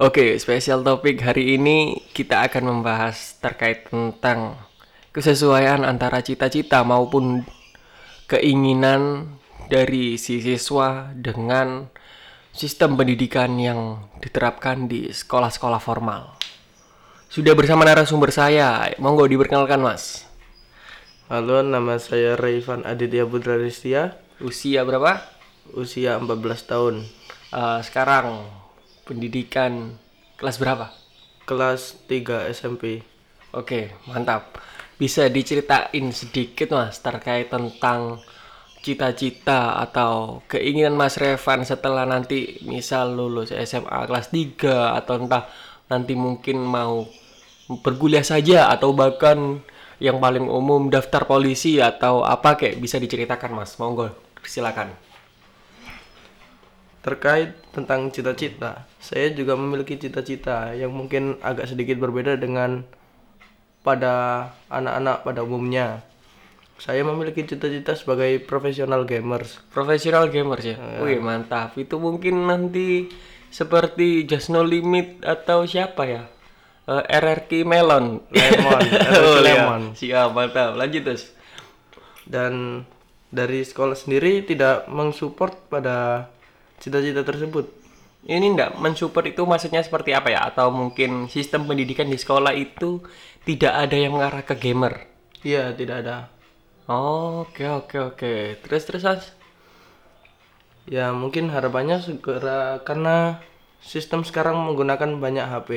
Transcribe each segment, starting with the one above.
Oke, spesial topik hari ini kita akan membahas terkait tentang kesesuaian antara cita-cita maupun keinginan dari si siswa dengan sistem pendidikan yang diterapkan di sekolah-sekolah formal. Sudah bersama narasumber saya, monggo diperkenalkan Mas. Halo, nama saya Raivan Aditya Putra Ristia, Usia berapa? usia 14 tahun, Eh, sekarang pendidikan kelas berapa? kelas 3 SMP. Oke, mantap. Bisa diceritain sedikit Mas terkait tentang cita-cita atau keinginan Mas Revan setelah nanti misal lulus SMA kelas 3 atau entah nanti mungkin mau berkuliah saja atau bahkan yang paling umum daftar polisi atau apa kayak bisa diceritakan Mas. Monggo, silakan. Terkait tentang cita-cita, saya juga memiliki cita-cita yang mungkin agak sedikit berbeda dengan pada anak-anak pada umumnya. Saya memiliki cita-cita sebagai profesional gamers. Profesional gamers ya. Wih, mantap. Itu mungkin nanti seperti Just No Limit atau siapa ya? Eh, RRQ Melon. Lemon, Oh, iya. Lemon. Siap, mantap. Lanjut, terus. Dan dari sekolah sendiri tidak mensupport pada cita-cita tersebut. Ini enggak mensupport itu maksudnya seperti apa ya? Atau mungkin sistem pendidikan di sekolah itu tidak ada yang mengarah ke gamer? Iya, tidak ada. Oke, oke, oke. Terus, terus, Mas? Ya mungkin harapannya segera karena sistem sekarang menggunakan banyak HP.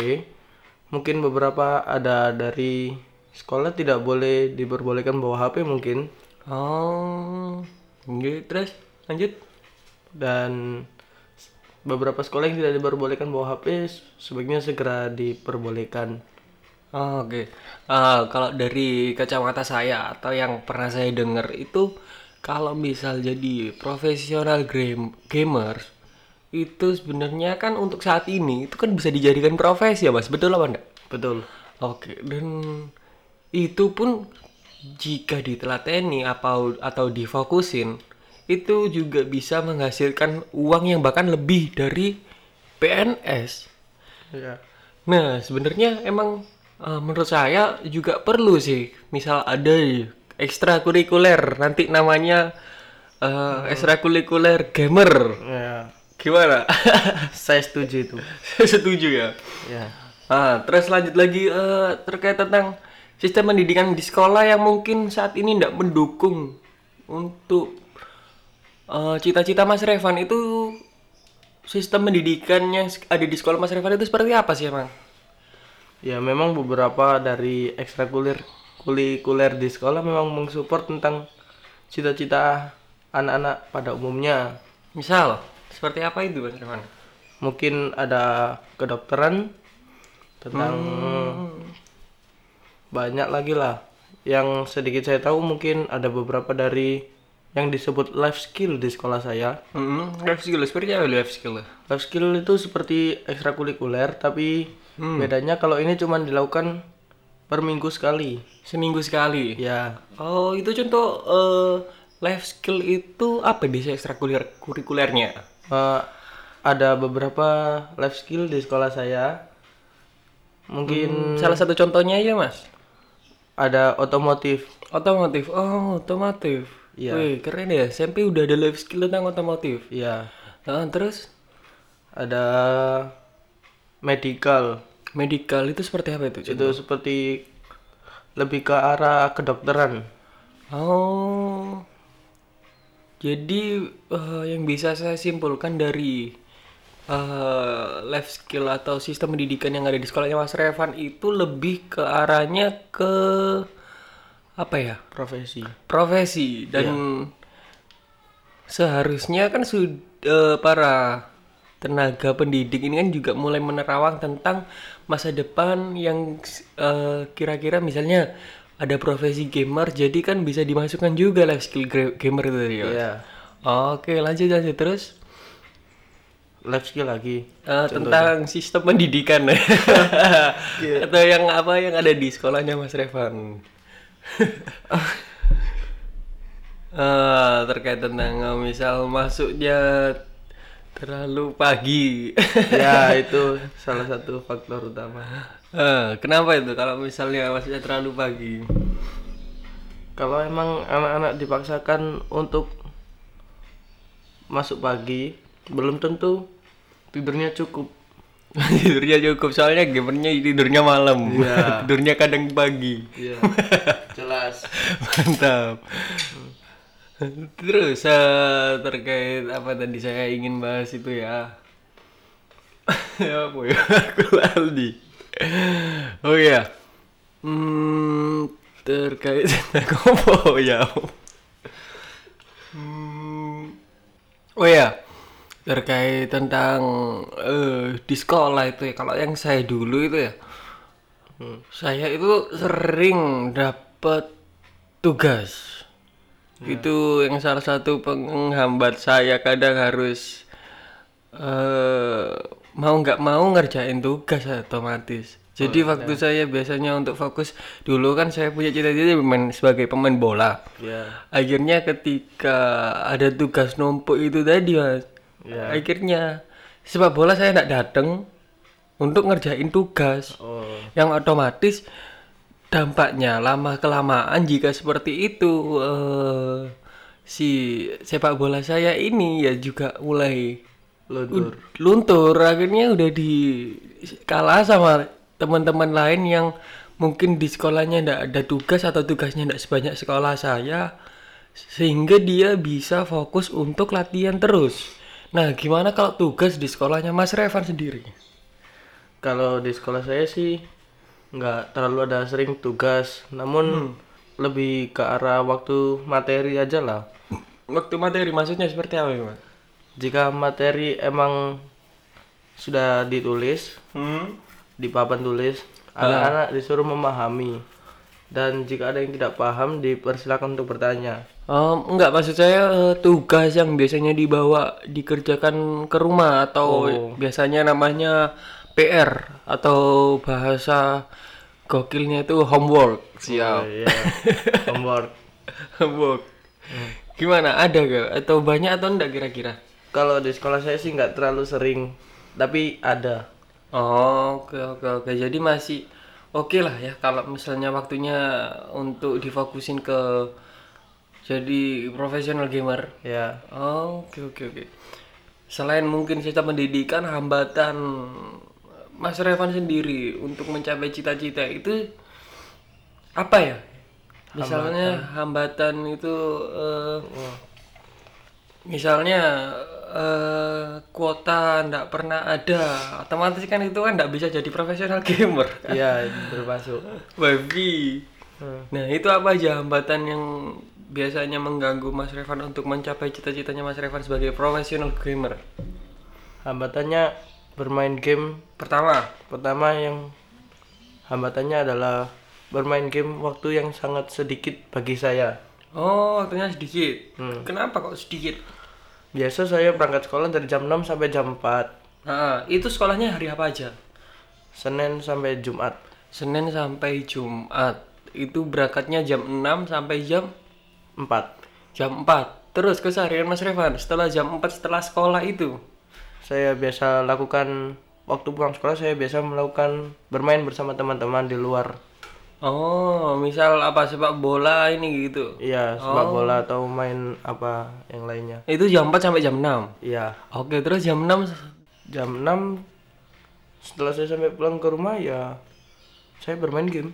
Mungkin beberapa ada dari sekolah tidak boleh diperbolehkan bawa HP mungkin Oh, gitu. Terus, lanjut. dan beberapa sekolah yang tidak diperbolehkan bawa HP sebaiknya segera diperbolehkan. Oh, Oke, Eh, kalau dari kacamata saya atau yang pernah saya dengar itu kalau misal jadi profesional game gamer itu sebenarnya kan untuk saat ini itu kan bisa dijadikan profesi ya mas, betul apa enggak? Betul. Oke, dan itu pun jika ditelateni atau atau difokusin itu juga bisa menghasilkan uang yang bahkan lebih dari PNS. Ya. Nah, sebenarnya emang eh, menurut saya juga perlu sih. Misal ada ekstrakurikuler, nanti namanya eh, ekstrakurikuler gamer. Ya. Gimana? Saya setuju itu. Setuju ya. Ya. Ah, terus lanjut lagi eh, terkait tentang sistem pendidikan di sekolah yang mungkin saat ini tidak mendukung untuk eh, cita-cita Mas Revan itu sistem pendidikannya ada di sekolah Mas Revan itu seperti apa sih emang? Ya memang beberapa dari ekstrakurikuler kulikuler di sekolah memang mensupport tentang cita-cita anak-anak pada umumnya. Misal, seperti apa itu Mas Revan? Mungkin ada kedokteran tentang banyak lagi lah. Yang sedikit saya tahu mungkin ada beberapa dari yang disebut life skill di sekolah saya. Hmm, life skill seperti apa life skill? Life skill itu seperti ekstrakurikuler tapi bedanya kalau ini cuma dilakukan per minggu sekali. Seminggu sekali. Ya, Oh, itu contoh eh, life skill itu apa bisa ekstrakurikuler kurikulernya? eh, ada beberapa life skill di sekolah saya. Mungkin Salah satu contohnya ya, Mas. ada otomotif. Otomotif. Oh, otomotif. Iya. Wih, keren ya. SMP udah ada life skill tentang otomotif. Ya, Nah, terus ada medical. medical itu seperti apa itu? Itu seperti lebih ke arah kedokteran. Oh. Jadi eh, yang bisa saya simpulkan dari eh, life skill atau sistem pendidikan yang ada di sekolahnya Mas Revan itu lebih ke arahnya ke apa ya? Profesi. Profesi dan seharusnya kan sudah para tenaga pendidik ini kan juga mulai menerawang tentang masa depan yang eh, kira-kira misalnya ada profesi gamer jadi kan bisa dimasukkan juga life skill gamer itu tadi ya. Iya. Oke, lanjut lanjut terus Life skill lagi. Eh, tentang sistem pendidikan atau yang apa yang ada di sekolahnya Mas Revan. Eh, terkait tentang misal masuknya Terlalu pagi. ya itu salah satu faktor utama Eh, kenapa itu kalau misalnya masnya terlalu pagi? kalau emang anak-anak dipaksakan untuk masuk pagi belum tentu tidurnya cukup tidurnya cukup soalnya gamernya tidurnya malam. Iya. tidurnya kadang pagi. iya jelas Mantap. Terus eh, terkait apa tadi saya ingin bahas itu ya. apa ya? Aku lali. Oh iya. Hmm, terkait tentang apa ya? Hmm, oh ya. Terkait tentang eh, di sekolah itu ya. Kalau yang saya dulu itu ya. Saya itu sering dapat tugas. Itu yang salah satu penghambat saya kadang harus eh mau nggak mau ngerjain tugas otomatis. Jadi waktu saya biasanya untuk fokus dulu kan saya punya cita-cita main sebagai pemain bola. ya Akhirnya ketika ada tugas numpuk itu tadi mas, Ya. akhirnya sepak bola saya tidak datang untuk ngerjain tugas. Oh. Yang otomatis dampaknya lama kelamaan jika seperti itu eh, si sepak bola saya ini ya juga mulai luntur. luntur. Akhirnya udah di kalah sama teman-teman lain yang mungkin di sekolahnya ndak ada tugas atau tugasnya ndak sebanyak sekolah saya sehingga dia bisa fokus untuk latihan terus nah gimana kalau tugas di sekolahnya Mas Revan sendiri? Kalau di sekolah saya sih nggak terlalu ada sering tugas. Namun lebih ke arah waktu materi aja lah. Waktu materi maksudnya seperti apa Mas? jika materi emang sudah ditulis Hmm? di papan tulis anak-anak disuruh memahami. Dan jika ada yang tidak paham dipersilakan untuk bertanya Um, enggak maksud saya eh, tugas yang biasanya dibawa dikerjakan ke rumah atau biasanya namanya PR atau bahasa gokilnya itu homework. Siap. ya homework homework. Gimana? Ada gak? Atau banyak atau enggak kira-kira? kalau di sekolah saya sih nggak terlalu sering tapi ada Oh, oke oke oke. Jadi masih oke lah ya kalau misalnya waktunya untuk difokusin ke jadi profesional gamer. ya Oh, oke oke oke. Selain mungkin sistem pendidikan, hambatan Mas Revan sendiri untuk mencapai cita-cita itu apa ya? Misalnya hambatan, itu eh, misalnya eh, kuota ndak pernah ada, otomatis kan itu kan ndak bisa jadi profesional gamer. iya termasuk Babi. Hmm. Nah, itu apa aja hambatan yang biasanya mengganggu Mas Revan untuk mencapai cita-citanya Mas Revan sebagai profesional gamer? hambatannya bermain game Pertama, pertama yang hambatannya adalah bermain game waktu yang sangat sedikit bagi saya oh waktunya sedikit. Hmm. Kenapa kok sedikit? biasa saya berangkat sekolah dari jam 6 sampai jam 4 Nah, itu sekolahnya hari apa aja? Senin sampai Jumat Senin sampai Jumat. Itu berangkatnya jam 6 sampai jam 4 jam 4. Terus keseharian Mas Revan setelah jam 4 setelah sekolah itu. saya biasa lakukan waktu pulang sekolah saya biasa melakukan bermain bersama teman-teman di luar Oh, misal apa sepak bola ini gitu. iya sepak bola atau main apa yang lainnya Itu jam 4 sampai jam 6. iya Oke, terus jam 6 jam 6 setelah saya sampai pulang ke rumah ya saya bermain game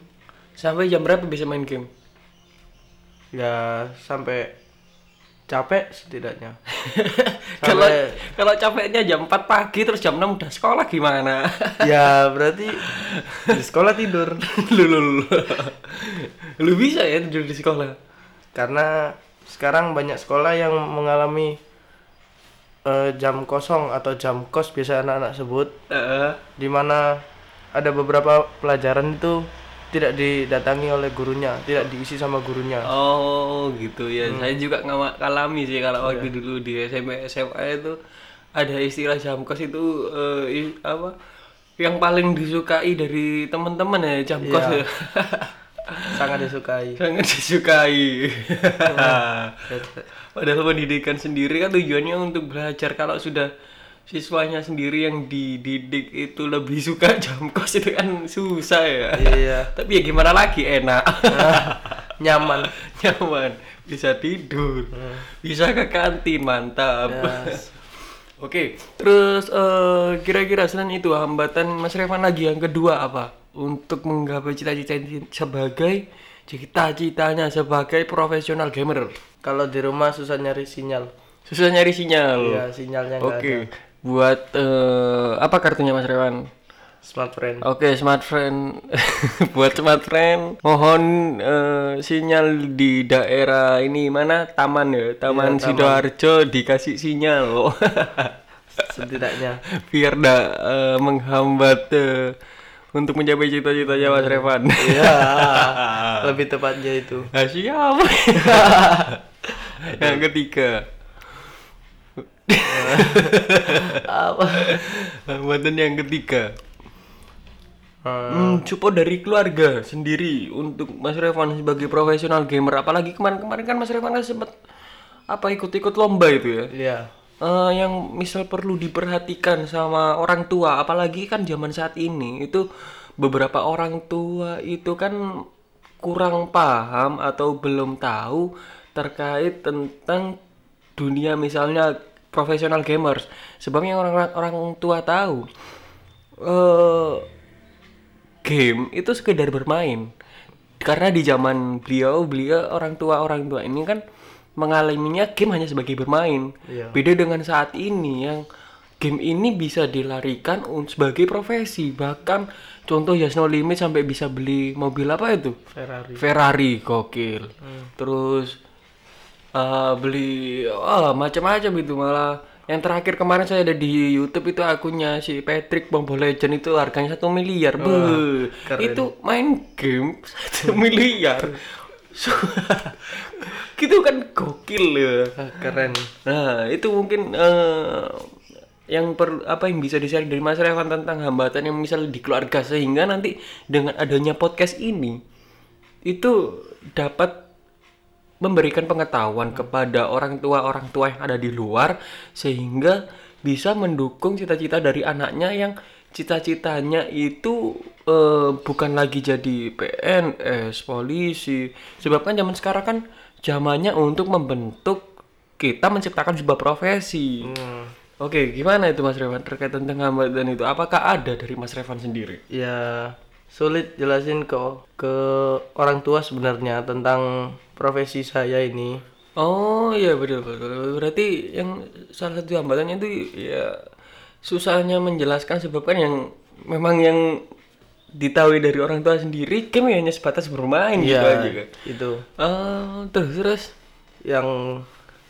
sampai jam berapa bisa main game? Ya sampai capek setidaknya Kalau kalau capeknya jam 4 pagi terus jam 6 udah sekolah gimana? ya berarti di sekolah tidur lu, lu, lu. Lu bisa ya tidur di sekolah? karena sekarang banyak sekolah yang mengalami eh, jam kosong atau jam kos biasa anak-anak sebut Heeh. di mana ada beberapa pelajaran itu tidak didatangi oleh gurunya, tidak diisi sama gurunya. Oh gitu ya. Saya juga ngalami sih kalau waktu dulu di SMP SMA itu ada istilah jam kos itu eh, i- apa yang paling disukai dari teman-teman ya jam kos ya. Sangat disukai. Sangat disukai. Padahal pendidikan sendiri kan tujuannya untuk belajar. Kalau sudah siswanya sendiri yang dididik itu lebih suka jam kos itu kan susah ya. Iya. Tapi ya gimana lagi enak. Nyaman. Nyaman, bisa tidur. Bisa ke kantin, mantap. Yes. Oke, terus eh, kira-kira selain itu hambatan Mas Revan lagi yang kedua apa? Untuk menggapai cita-cita sebagai cita-citanya sebagai profesional gamer. Kalau di rumah susah nyari sinyal. Susah nyari sinyal. Iya, sinyalnya Oke, ada. Buat eh, apa kartunya Mas Rewan? Smart friend. Oke, smart friend. buat smart friend, mohon eh, sinyal di daerah ini mana? Taman ya, Taman Iya, Sidoarjo dikasih sinyal. Setidaknya. Biar tidak menghambat eh, untuk mencapai cita-citanya Mas Revan. Iya. Lebih tepatnya itu. Nah, siap. Yang ketiga, Apa? hambatan yang ketiga. Hmm, support dari keluarga sendiri untuk Mas Revan sebagai profesional gamer. Apalagi kemarin-kemarin kan Mas Revan kan sempat apa ikut-ikut lomba itu ya. Iya. Eh, yang misal perlu diperhatikan sama orang tua, apalagi kan zaman saat ini itu beberapa orang tua itu kan kurang paham atau belum tahu terkait tentang dunia misalnya profesional gamers. Sebabnya orang orang tua tahu eh game itu sekedar bermain. Karena di zaman beliau, beliau orang tua orang tua ini kan mengalaminya game hanya sebagai bermain. Iya. Beda dengan saat ini yang game ini bisa dilarikan sebagai profesi. Bahkan contoh ya No Limit sampai bisa beli mobil apa itu? Ferrari. Ferrari gokil. Terus eh, beli oh, macam-macam itu malah yang terakhir kemarin saya ada di YouTube itu akunnya si Patrick Bombo Legend itu harganya satu miliar. Beuh, itu main game satu miliar. Gitu kan gokil ya. Ah, Keren. Nah, itu mungkin eh, yang per, apa yang bisa di-share dari Mas Revan tentang hambatan yang misal di keluarga sehingga nanti dengan adanya podcast ini itu dapat memberikan pengetahuan kepada orang tua orang tua yang ada di luar sehingga bisa mendukung cita-cita dari anaknya yang cita-citanya itu eh, bukan lagi jadi PNS, polisi. Sebab kan zaman sekarang kan zamannya untuk membentuk kita menciptakan sebuah profesi. Hmm. Oke, gimana itu Mas Revan terkait tentang hambatan itu? Apakah ada dari Mas Revan sendiri? Ya sulit jelasin ke ke orang tua sebenarnya tentang profesi saya ini. Oh iya betul betul. Berarti yang salah satu hambatannya itu ya susahnya menjelaskan sebab kan yang memang yang ditahui dari orang tua sendiri game ya hanya sebatas bermain gitu Iya, aja kan. itu. Oh, terus terus. Yang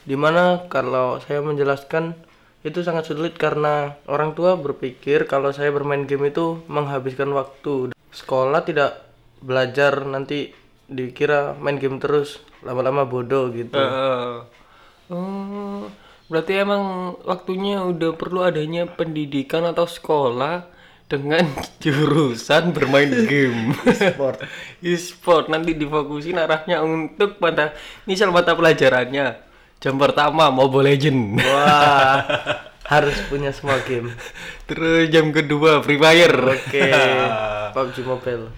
di mana kalau saya menjelaskan itu sangat sulit karena orang tua berpikir kalau saya bermain game itu menghabiskan waktu. Sekolah tidak belajar nanti dikira main game terus lama-lama bodoh gitu. Heeh. oh, berarti emang waktunya udah perlu adanya pendidikan atau sekolah dengan jurusan bermain game. Sport. e-sport nanti difokusin arahnya untuk mata misal mata pelajarannya jam pertama Mobile Legend Wah, harus punya semua game. terus jam kedua Free Fire Oke, PUBG Mobile.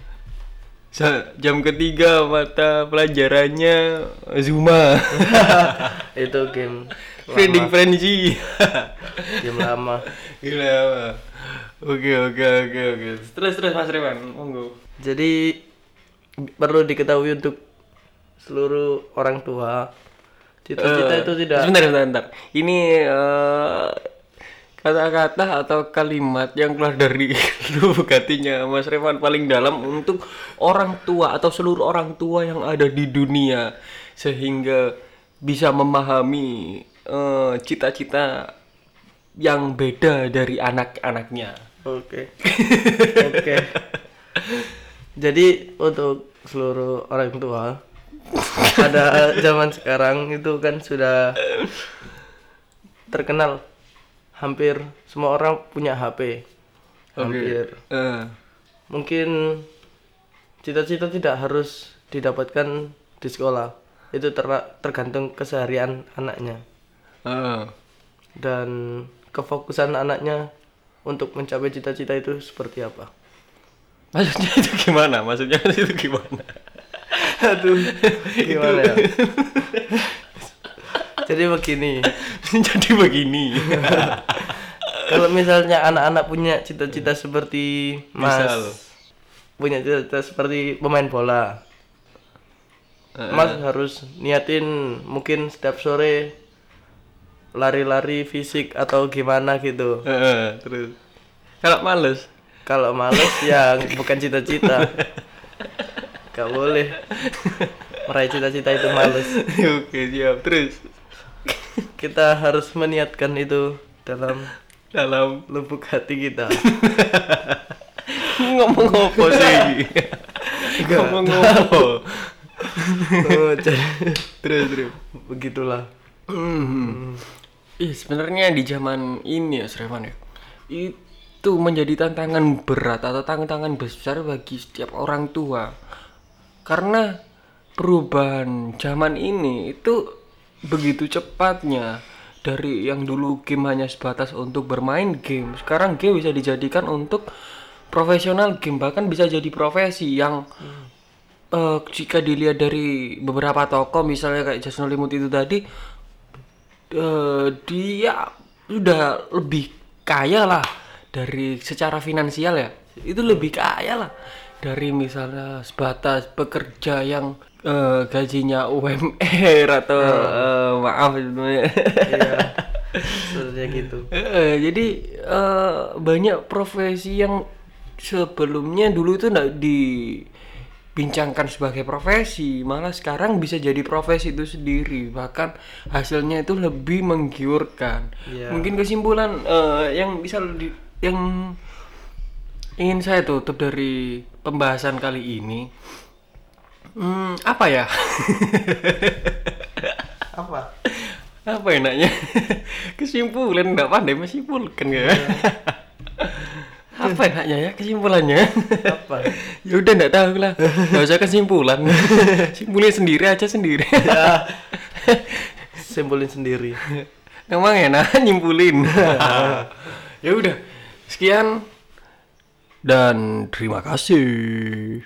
Jam ketiga mata pelajarannya Zuma Itu game Trading Frenzy game lama. gila apa? oke oke oke oke terus terus Mas Rewan monggo Jadi perlu diketahui untuk seluruh orang tua cita-cita itu tidak Sebentar, sebentar. Ini eh, kata-kata atau kalimat yang keluar dari lubuk hatinya Mas Revan paling dalam untuk orang tua atau seluruh orang tua yang ada di dunia sehingga bisa memahami eh, cita-cita yang beda dari anak-anaknya. Oke. Oke. Jadi untuk seluruh orang tua pada zaman sekarang itu kan sudah terkenal hampir semua orang punya HP. Hampir. Eh, Mungkin cita-cita tidak harus didapatkan di sekolah. Itu ter- tergantung keseharian anaknya. eh. Dan kefokusan anaknya untuk mencapai cita-cita itu seperti apa Maksudnya itu gimana? Maksudnya itu gimana? aduh gimana ya jadi begini. Jadi begini. kalau misalnya anak-anak punya cita-cita seperti mas Misal. punya cita-cita seperti pemain bola mas harus niatin mungkin setiap sore lari-lari fisik atau gimana gitu. Heeh, terus. Kalau males, kalau males ya bukan cita-cita. Gak boleh. Meraih cita-cita itu males. Oke siap. Terus kita harus meniatkan itu dalam dalam lubuk hati kita ngomong apa sih? ngomong apa? Oh, terus terus. begitulah Hmm. Ih, sebenarnya di zaman ini ya, Srevan ya. Itu menjadi tantangan berat atau tantangan besar bagi setiap orang tua. Karena perubahan zaman ini itu begitu cepatnya dari yang dulu game hanya sebatas untuk bermain game, sekarang game bisa dijadikan untuk profesional game bahkan bisa jadi profesi yang eh, jika dilihat dari beberapa toko misalnya kayak Jason Limut itu tadi eh, dia sudah lebih kaya lah dari secara finansial ya. Itu lebih kaya lah dari misalnya sebatas pekerja yang eh, gajinya UMR atau eh, maaf sebenarnya iya sebenarnya gitu Eh, jadi eh, banyak profesi yang sebelumnya dulu itu enggak dibincangkan sebagai profesi, malah sekarang bisa jadi profesi itu sendiri, bahkan hasilnya itu lebih menggiurkan. Iya. Mungkin kesimpulan eh, yang bisa di- yang ingin saya tutup dari pembahasan kali ini, hmm, apa ya? apa? Apa enaknya? Kesimpulan nggak pandai menyimpulkan ya. Apa enaknya ya kesimpulannya? Apa? Ya udah nggak tahu lah nggak usah kesimpulan. Simpulin sendiri aja sendiri. Ya simpulin sendiri. Emang enak nyimpulin. Ya udah sekian. Dan terima kasih